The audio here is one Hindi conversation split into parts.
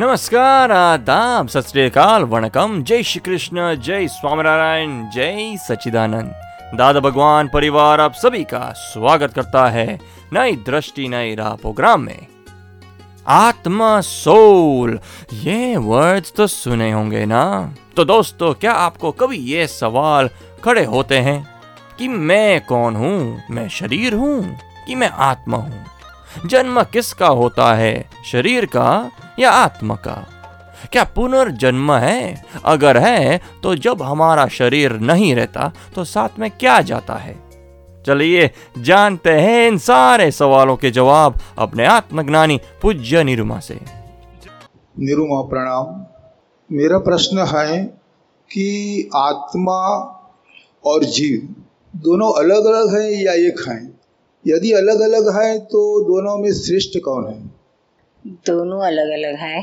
नमस्कार, आदाब सत वणकम। जय श्री कृष्ण जय स्वामीनारायण, जय सच्चिदानंद। दादा भगवान परिवार, आप सभी का स्वागत करता है नई दृष्टि, नई राह प्रोग्राम में। आत्मा, सोल, ये वर्ड्स तो सुने होंगे ना? तो दोस्तों, क्या आपको कभी ये सवाल खड़े होते हैं? कि मैं कौन हूँ? मैं शरीर हूँ? कि मैं आत्मा हूँ? जन्म किसका होता है? शरीर का या आत्मा का। क्या पुनर्जन्म है? अगर है तो जब हमारा शरीर नहीं रहता तो साथ में क्या जाता है? चलिए, जानते हैं इन सारे सवालों के जवाब अपने आत्मज्ञानी पूज्य निरुमा से। निरुमा प्रणाम। मेरा प्रश्न है कि आत्मा और जीव दोनों अलग अलग हैं या एक हैं? यदि अलग अलग है तो दोनों में श्रेष्ठ कौन है? दोनों अलग अलग है।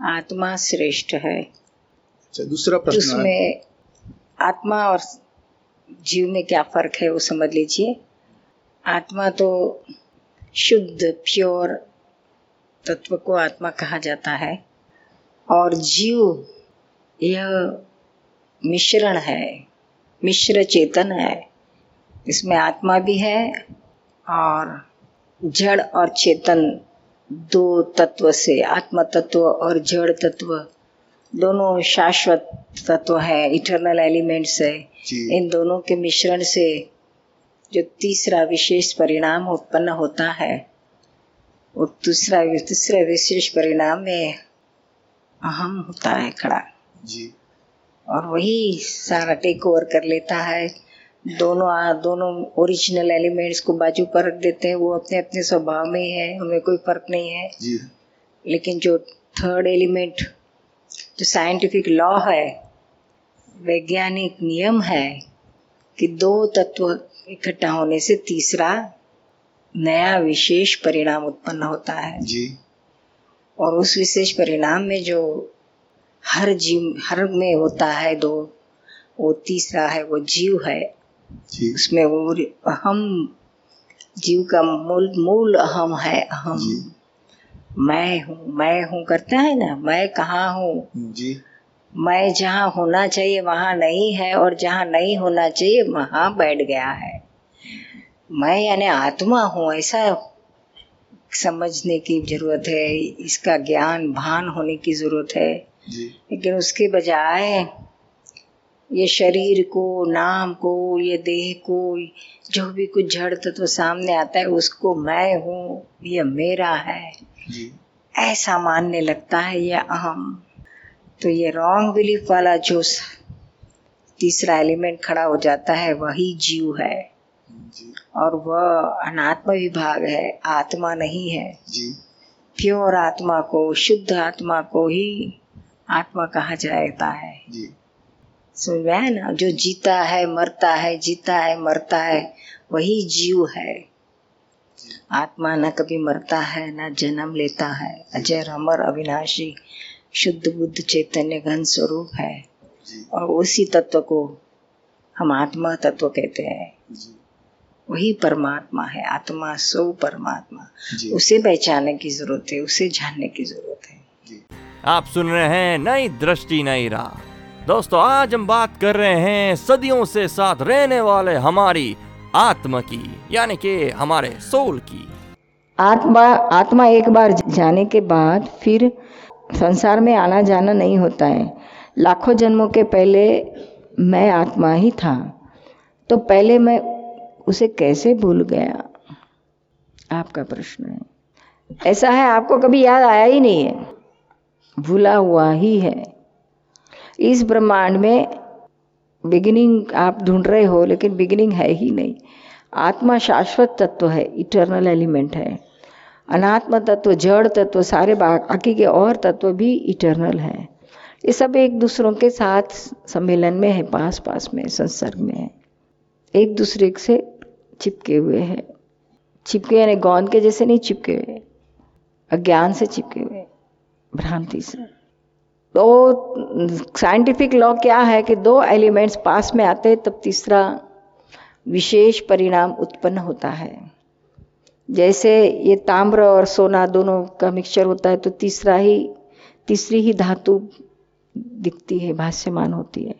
आत्मा श्रेष्ठ है। अच्छा दूसरा प्रश्न उसमें आत्मा और जीव में क्या फ़र्क है वो समझ लीजिए। आत्मा तो शुद्ध प्योर तत्व को आत्मा कहा जाता है और जीव यह मिश्रण है मिश्र चेतन है। इसमें आत्मा भी है और जड़ और चेतन दो तत्व से आत्म तत्व और जड़ तत्व दोनों शाश्वत तत्व है इटरनल एलिमेंट्स है। इन दोनों के मिश्रण से जो तीसरा विशेष परिणाम उत्पन्न होता है वो दूसरा तीसरे विशेष परिणाम में अहम होता है खड़ा। जी। और वही सारा टेक ओवर कर लेता है। दोनों आ, दोनों ओरिजिनल एलिमेंट्स को बाजू पर रख देते हैं। वो अपने अपने स्वभाव में ही है हमें कोई फ़र्क नहीं है। जी। लेकिन जो थर्ड एलिमेंट जो साइंटिफिक लॉ है वैज्ञानिक नियम है कि दो तत्व इकट्ठा होने से तीसरा नया विशेष परिणाम उत्पन्न होता है। जी। और उस विशेष परिणाम में जो हर जीव हर में होता है दो वो तीसरा है वो जीव है उसमें वो अहम जीव का मूल मूल अहम है अहम। मैं हूँ मैं हूँ करता है ना मैं कहाँ हूँ? मैं जहाँ होना चाहिए वहाँ नहीं है और जहाँ नहीं होना चाहिए वहाँ बैठ गया है। मैं यानी आत्मा हूँ ऐसा समझने की ज़रूरत है इसका ज्ञान भान होने की ज़रूरत है। जी। लेकिन उसके बजाय ये शरीर को नाम को ये देह को जो भी कुछ जड़ तत्व सामने आता है उसको मैं हूँ ये मेरा है। ऐसा मानने लगता है ये अहम। तो ये रॉन्ग बिलीफ वाला जो तीसरा एलिमेंट खड़ा हो जाता है वही जीव है। जी। और वह अनात्म विभाग है आत्मा नहीं है। जी। प्योर आत्मा को शुद्ध आत्मा को ही आत्मा कहा जाता है। जी। समझ में ना? जो जीता है मरता है जीता है मरता है वही जीव है। आत्मा न कभी मरता है न जन्म लेता है। अजय अमर अविनाशी शुद्ध बुद्ध चैतन्य घन स्वरूप है। और उसी तत्व को हम आत्मा तत्व कहते हैं। वही परमात्मा है आत्मा सो परमात्मा। उसे पहचानने की ज़रूरत है उसे जानने की ज़रूरत है। आप सुन रहे हैं नई दृष्टि नई राह। दोस्तों, आज हम बात कर रहे हैं सदियों से साथ रहने वाले हमारी आत्मा की, यानी कि हमारे सोल की। आत्मा आत्मा एक बार जाने के बाद फिर संसार में आना जाना नहीं होता है। लाखों जन्मों के पहले मैं आत्मा ही था। तो पहले मैं उसे कैसे भूल गया? आपका प्रश्न है। ऐसा है, आपको कभी याद आया ही नहीं है। भूला हुआ ही है। इस ब्रह्मांड में बिगिनिंग आप ढूंढ रहे हो, लेकिन बिगिनिंग है ही नहीं। आत्मा शाश्वत तत्व है इटर्नल एलिमेंट है। अनात्म तत्व, जड़ तत्व, सारे बाकी के और तत्व भी इटर्नल है। ये सब एक दूसरों के साथ सम्मेलन में है पास पास में, संसर्ग में है। एक दूसरे से चिपके हुए हैं। चिपके यानी गोंद के जैसे नहीं चिपके हुए, अज्ञान से चिपके हुए, भ्रांति से। तो साइंटिफिक लॉ क्या है कि दो एलिमेंट्स पास में आते हैं, तब तीसरा विशेष परिणाम उत्पन्न होता है। जैसे ये ताम्र और सोना दोनों का मिक्सचर होता है तो तीसरा ही, तीसरी ही धातु दिखती है, भाष्यमान होती है।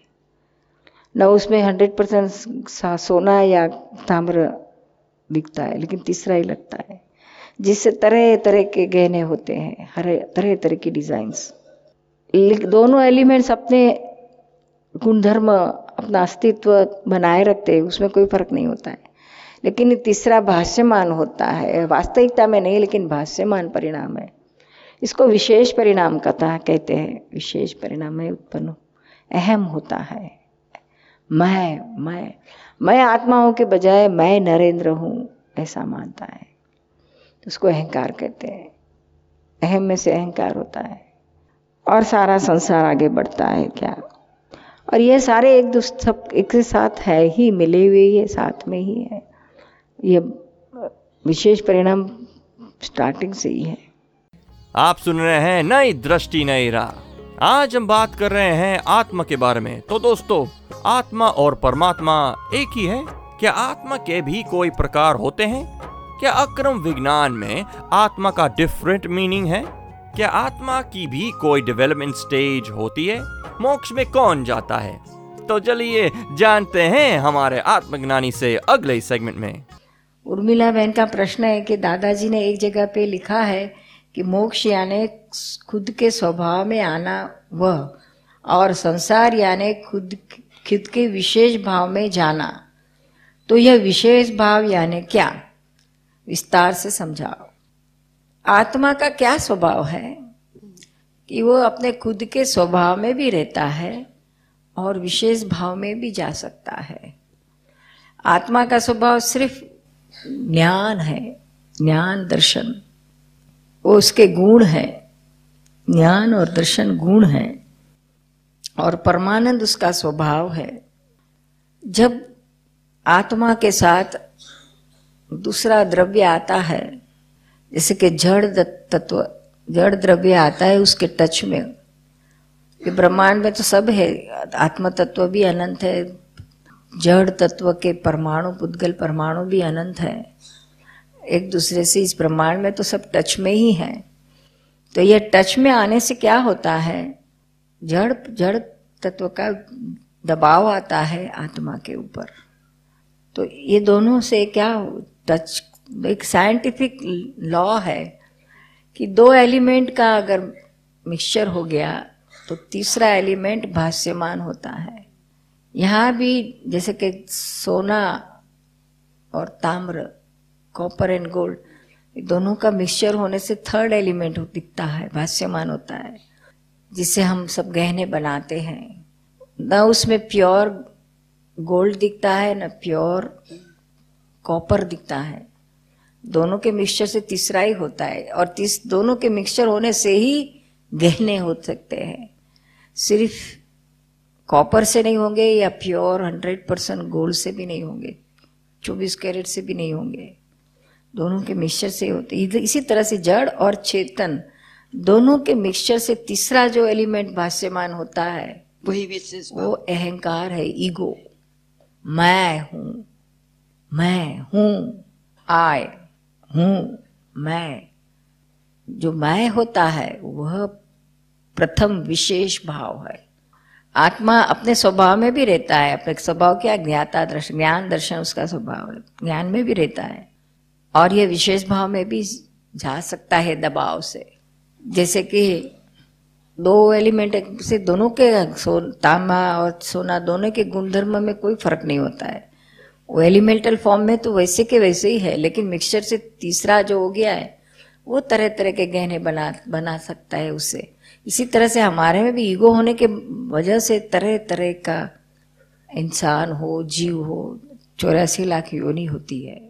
न उसमें हंड्रेड परसेंट सोना या ताम्र दिखता है, लेकिन तीसरा ही लगता है। जिससे तरह तरह के गहने होते हैं, हर तरह तरह की डिजाइन्स दोनों एलिमेंट्स अपने गुणधर्म, अपना अस्तित्व बनाए रखते हैं, उसमें कोई फ़र्क नहीं होता है। लेकिन तीसरा भाष्यमान होता है। वास्तविकता में नहीं, लेकिन भाष्यमान परिणाम है। इसको विशेष परिणाम कथा कहते हैं। विशेष परिणाम में उत्पन्न, अहम होता है। मैं मैं मैं आत्माओं के बजाय मैं नरेंद्र हूँ, ऐसा मानता है। तो उसको अहंकार कहते हैं। अहम में से अहंकार होता है। और सारा संसार आगे बढ़ता है क्या? और ये सारे एक दूसरे सब एक साथ है ही, मिले हुए है साथ में ही है। ये विशेष परिणाम स्टार्टिंग से ही है। आप सुन रहे हैं नई दृष्टि, नई राह। आज हम बात कर रहे हैं आत्मा के बारे में। तो दोस्तों, आत्मा और परमात्मा एक ही है। क्या आत्मा के भी कोई प्रकार होते हैं? क्या अक्रम विज्ञान में आत्मा का डिफरेंट मीनिंग है? क्या आत्मा की भी कोई डेवलपमेंट स्टेज होती है? मोक्ष में कौन जाता है? तो चलिए जानते हैं हमारे आत्मज्ञानी से अगले सेगमेंट में। उर्मिला बहन का प्रश्न है कि दादाजी ने एक जगह पे लिखा है कि मोक्ष यानी खुद के स्वभाव में आना वह, और संसार यानी खुद खुद के विशेष भाव में जाना। तो यह विशेष भाव यानी क्या? विस्तार से समझाओ। आत्मा का क्या स्वभाव है? कि वो अपने खुद के स्वभाव में भी रहता है और विशेष भाव में भी जा सकता है। आत्मा का स्वभाव सिर्फ़ ज्ञान है, ज्ञान दर्शन। वो उसके गुण है, ज्ञान और दर्शन गुण है और परमानंद उसका स्वभाव है। जब आत्मा के साथ दूसरा द्रव्य आता है जैसे कि जड़ तत्व, जड़ द्रव्य आता है उसके टच में। कि ब्रह्मांड में तो सब है। आत्म तत्व भी अनंत है। जड़ तत्व के परमाणु, पुद्गल परमाणु भी अनंत है। एक दूसरे से इस ब्रह्मांड में तो सब टच में ही है। तो ये टच में आने से क्या होता है? जड़ जड़ तत्व का दबाव आता है आत्मा के ऊपर। तो ये दोनों से क्या टच एक साइंटिफिक लॉ है कि दो एलिमेंट का अगर मिक्सचर हो गया तो तीसरा एलिमेंट भाष्यमान होता है। यहाँ भी जैसे कि सोना और ताम्र कॉपर एंड गोल्ड दोनों का मिक्सचर होने से थर्ड एलिमेंट दिखता है, भाष्यमान होता है, जिसे हम सब गहने बनाते हैं। न उसमें प्योर गोल्ड दिखता है, न प्योर कॉपर दिखता है। दोनों के मिक्सचर से तीसरा ही होता है और तीस दोनों के मिक्सचर होने से ही गहने हो सकते हैं। सिर्फ़ कॉपर से नहीं होंगे या प्योर हंड्रेड परसेंट गोल्ड से भी नहीं होंगे चौबीस कैरेट से भी नहीं होंगे। दोनों के मिक्सचर से होते इसी तरह से जड़ और चेतन दोनों के मिक्सचर से तीसरा जो एलिमेंट भाष्यमान होता है वही विशेष वो अहंकार है ईगो। मैं हूँ मैं हूँ आय हूँ, मैं, जो मैं होता है, वह प्रथम विशेष भाव है। आत्मा अपने स्वभाव में भी रहता है, अपने स्वभाव क्या? ज्ञाता दर्शन ज्ञान दर्शन उसका स्वभाव है, ज्ञान में भी रहता है। और यह विशेष भाव में भी जा सकता है दबाव से। जैसे कि दो एलिमेंट से दोनों के सो तांबा और सोना, दोनों के गुणधर्म में कोई फ़र्क नहीं होता है। वो एलिमेंटल फॉर्म में तो वैसे के वैसे ही है, लेकिन मिक्सचर से तीसरा जो हो गया है, वो तरह तरह के गहने बना बना सकता है उसे। इसी तरह से हमारे में भी ईगो होने के वजह से तरह तरह का इंसान हो, जीव हो, चौरासी लाख योनि होती है।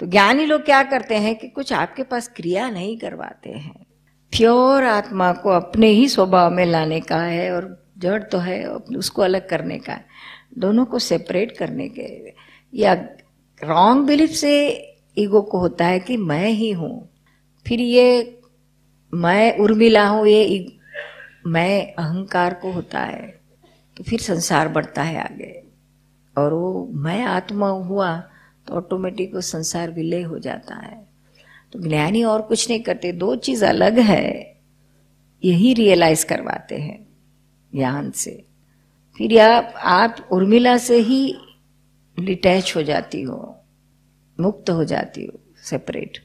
तो ज्ञानी लोग क्या करते हैं कि कुछ आपके पास क्रिया नहीं करवाते हैं। प्योर आत्मा को अपने ही स्वभाव में लाने का है और जड़ तो है, उसको अलग करने का है। दोनों को सेपरेट करने के या रॉन्ग बिलीफ से ईगो को होता है कि मैं ही हूँ। फिर ये मैं उर्मिला हूँ, ये मैं अहंकार को होता है। तो फिर संसार बढ़ता है आगे। और वो मैं आत्मा हुआ तो ऑटोमेटिक वो संसार विलय हो जाता है। तो ज्ञानी और कुछ नहीं करते, दो चीज़ अलग है, यही रियलाइज़ करवाते हैं ज्ञान से। फिर आप आप उर्मिला से ही डिटैच हो जाती हो, मुक्त हो जाती हो सेपरेट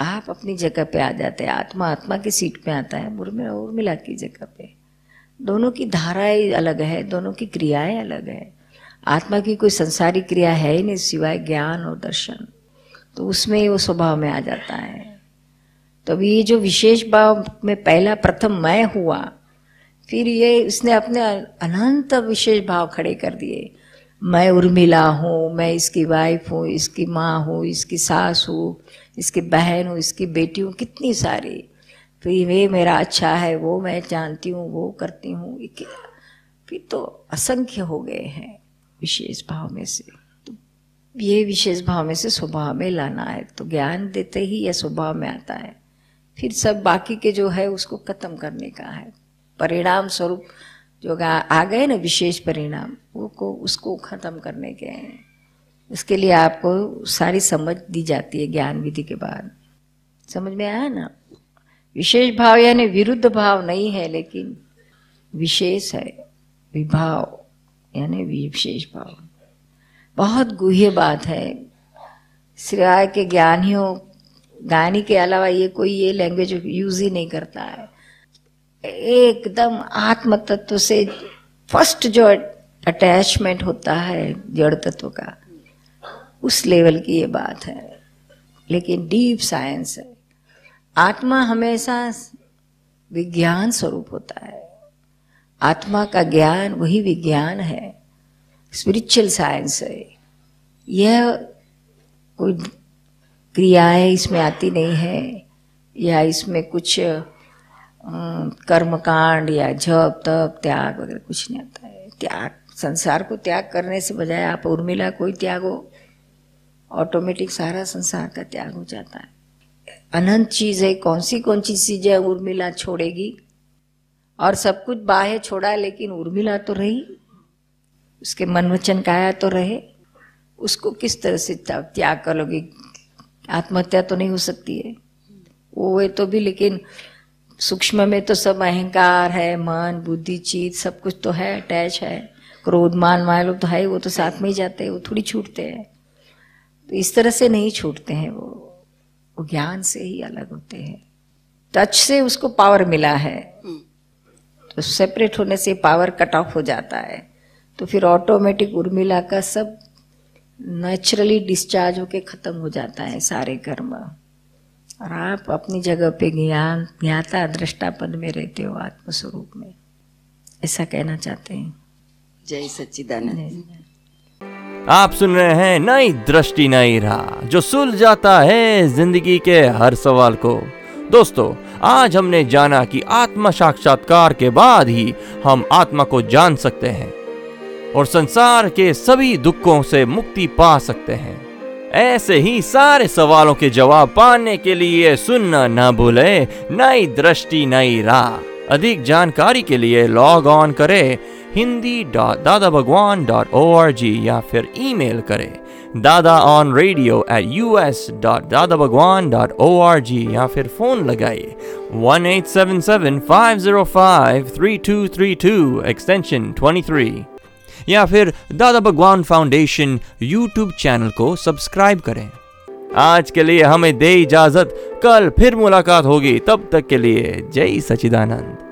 आप अपनी जगह पे आ जाते हैं, आत्मा आत्मा की सीट पे आता है उर्मिला उर्मिला की जगह पे। दोनों की धाराएँ अलग है, दोनों की क्रियाएँ अलग है। आत्मा की कोई संसारी क्रिया है ही नहीं सिवाय ज्ञान और दर्शन। तो उसमें वो स्वभाव में आ जाता है। तो अभी ये जो विशेष भाव में पहला प्रथम मैं हुआ, फिर ये इसने अपने अनंत विशेष भाव खड़े कर दिए। मैं उर्मिला हूँ, मैं इसकी वाइफ हूँ, इसकी माँ हूँ, इसकी सास हूँ, इसकी बहन हूँ, इसकी बेटी हूँ, कितनी सारी। फिर ये मेरा अच्छा है, वो मैं जानती हूँ, वो करती हूँ फिर तो असंख्य हो गए हैं विशेष भाव में से। तो ये विशेष भाव में से स्वभाव में लाना है तो ज्ञान देते ही यह स्वभाव में आता है। फिर सब बाकी के जो है, उसको खत्म करने का है। परिणाम स्वरूप जो आ गए ना विशेष परिणाम, वो को, उसको खत्म करने के हैं। उसके लिए आपको सारी समझ दी जाती है ज्ञान विधि के बाद। समझ में आया ना? विशेष भाव यानी विरुद्ध भाव नहीं है, लेकिन विशेष है। विभाव यानी विशेष भाव। बहुत गुह्य बात है। सिवाय के ज्ञानियों गानी के अलावा ये कोई ये लैंग्वेज यूज़ ही नहीं करता है। एकदम आत्म तत्व से फ़र्स्ट जो अटैचमेंट होता है जड़ तत्व का, उस लेवल की ये बात है। लेकिन डीप साइंस है। आत्मा हमेशा विज्ञान स्वरूप होता है। आत्मा का ज्ञान वही विज्ञान है। स्पिरिचुअल साइंस है। यह कोई क्रियाएँ इसमें आती नहीं है, या इसमें कुछ कर्मकांड या जप, तप, त्याग वगैरह कुछ नहीं आता है। त्याग, संसार को त्याग करने से बजाय आप उर्मिला कोई त्याग हो ऑटोमेटिक सारा संसार का त्याग हो जाता है। अनंत चीज़ है कौन सी कौन सी चीज़ें उर्मिला छोड़ेगी? और सब कुछ बाह्य छोड़ा, लेकिन उर्मिला तो रही। उसके मन वचन काया तो रहे। उसको किस तरह से त्याग कर लोगे आत्महत्या तो नहीं हो सकती है। वो है तो भी, लेकिन सूक्ष्म में तो सब अहंकार है, मन, बुद्धि, चीत, सब कुछ तो है, अटैच है। क्रोध, मान, माया तो है, वो तो साथ में ही जाते हैं, वो थोड़ी छूटते हैं। तो इस तरह से नहीं छूटते हैं वो। वो ज्ञान से ही अलग होते हैं। टच से उसको पावर मिला है। तो सेपरेट होने से पावर कट ऑफ़ हो जाता है। तो फिर ऑटोमेटिक उर्मिला का सब नेचुरली डिस्चार्ज होके खत्म हो जाता है सारे कर्म। और आप अपनी जगह पे ज्ञान ज्ञाता दृष्टा पद में रहते हो आत्मस्वरूप में। ऐसा कहना चाहते हैं। जय सच्चिदानंद। आप सुन रहे हैं नई दृष्टि नई राह जो सुल जाता है ज़िंदगी के हर सवाल को। दोस्तों आज हमने जाना कि आत्मा साक्षात्कार के बाद ही हम आत्मा को जान सकते हैं और संसार के सभी दुखों से मुक्ति पा सकते हैं। ऐसे ही सारे सवालों के जवाब पाने के लिए सुनना न भूले, नई दृष्टि, नई राह। अधिक जानकारी के लिए लॉग ऑन करें Hindi dot Dada Bhagwan dot O R G या फिर ईमेल करें Dada on radio at U S dot Dada Bhagwan dot O R G या फिर फ़ोन लगाइए one eight seven seven five zero five three two three two extension twenty three या फिर Dada Bhagwan foundation YouTube channel को सब्सक्राइब करें। आज के लिए हमें दे इजाज़त। कल फिर मुलाकात होगी। तब तक के लिए जय सचिदानंद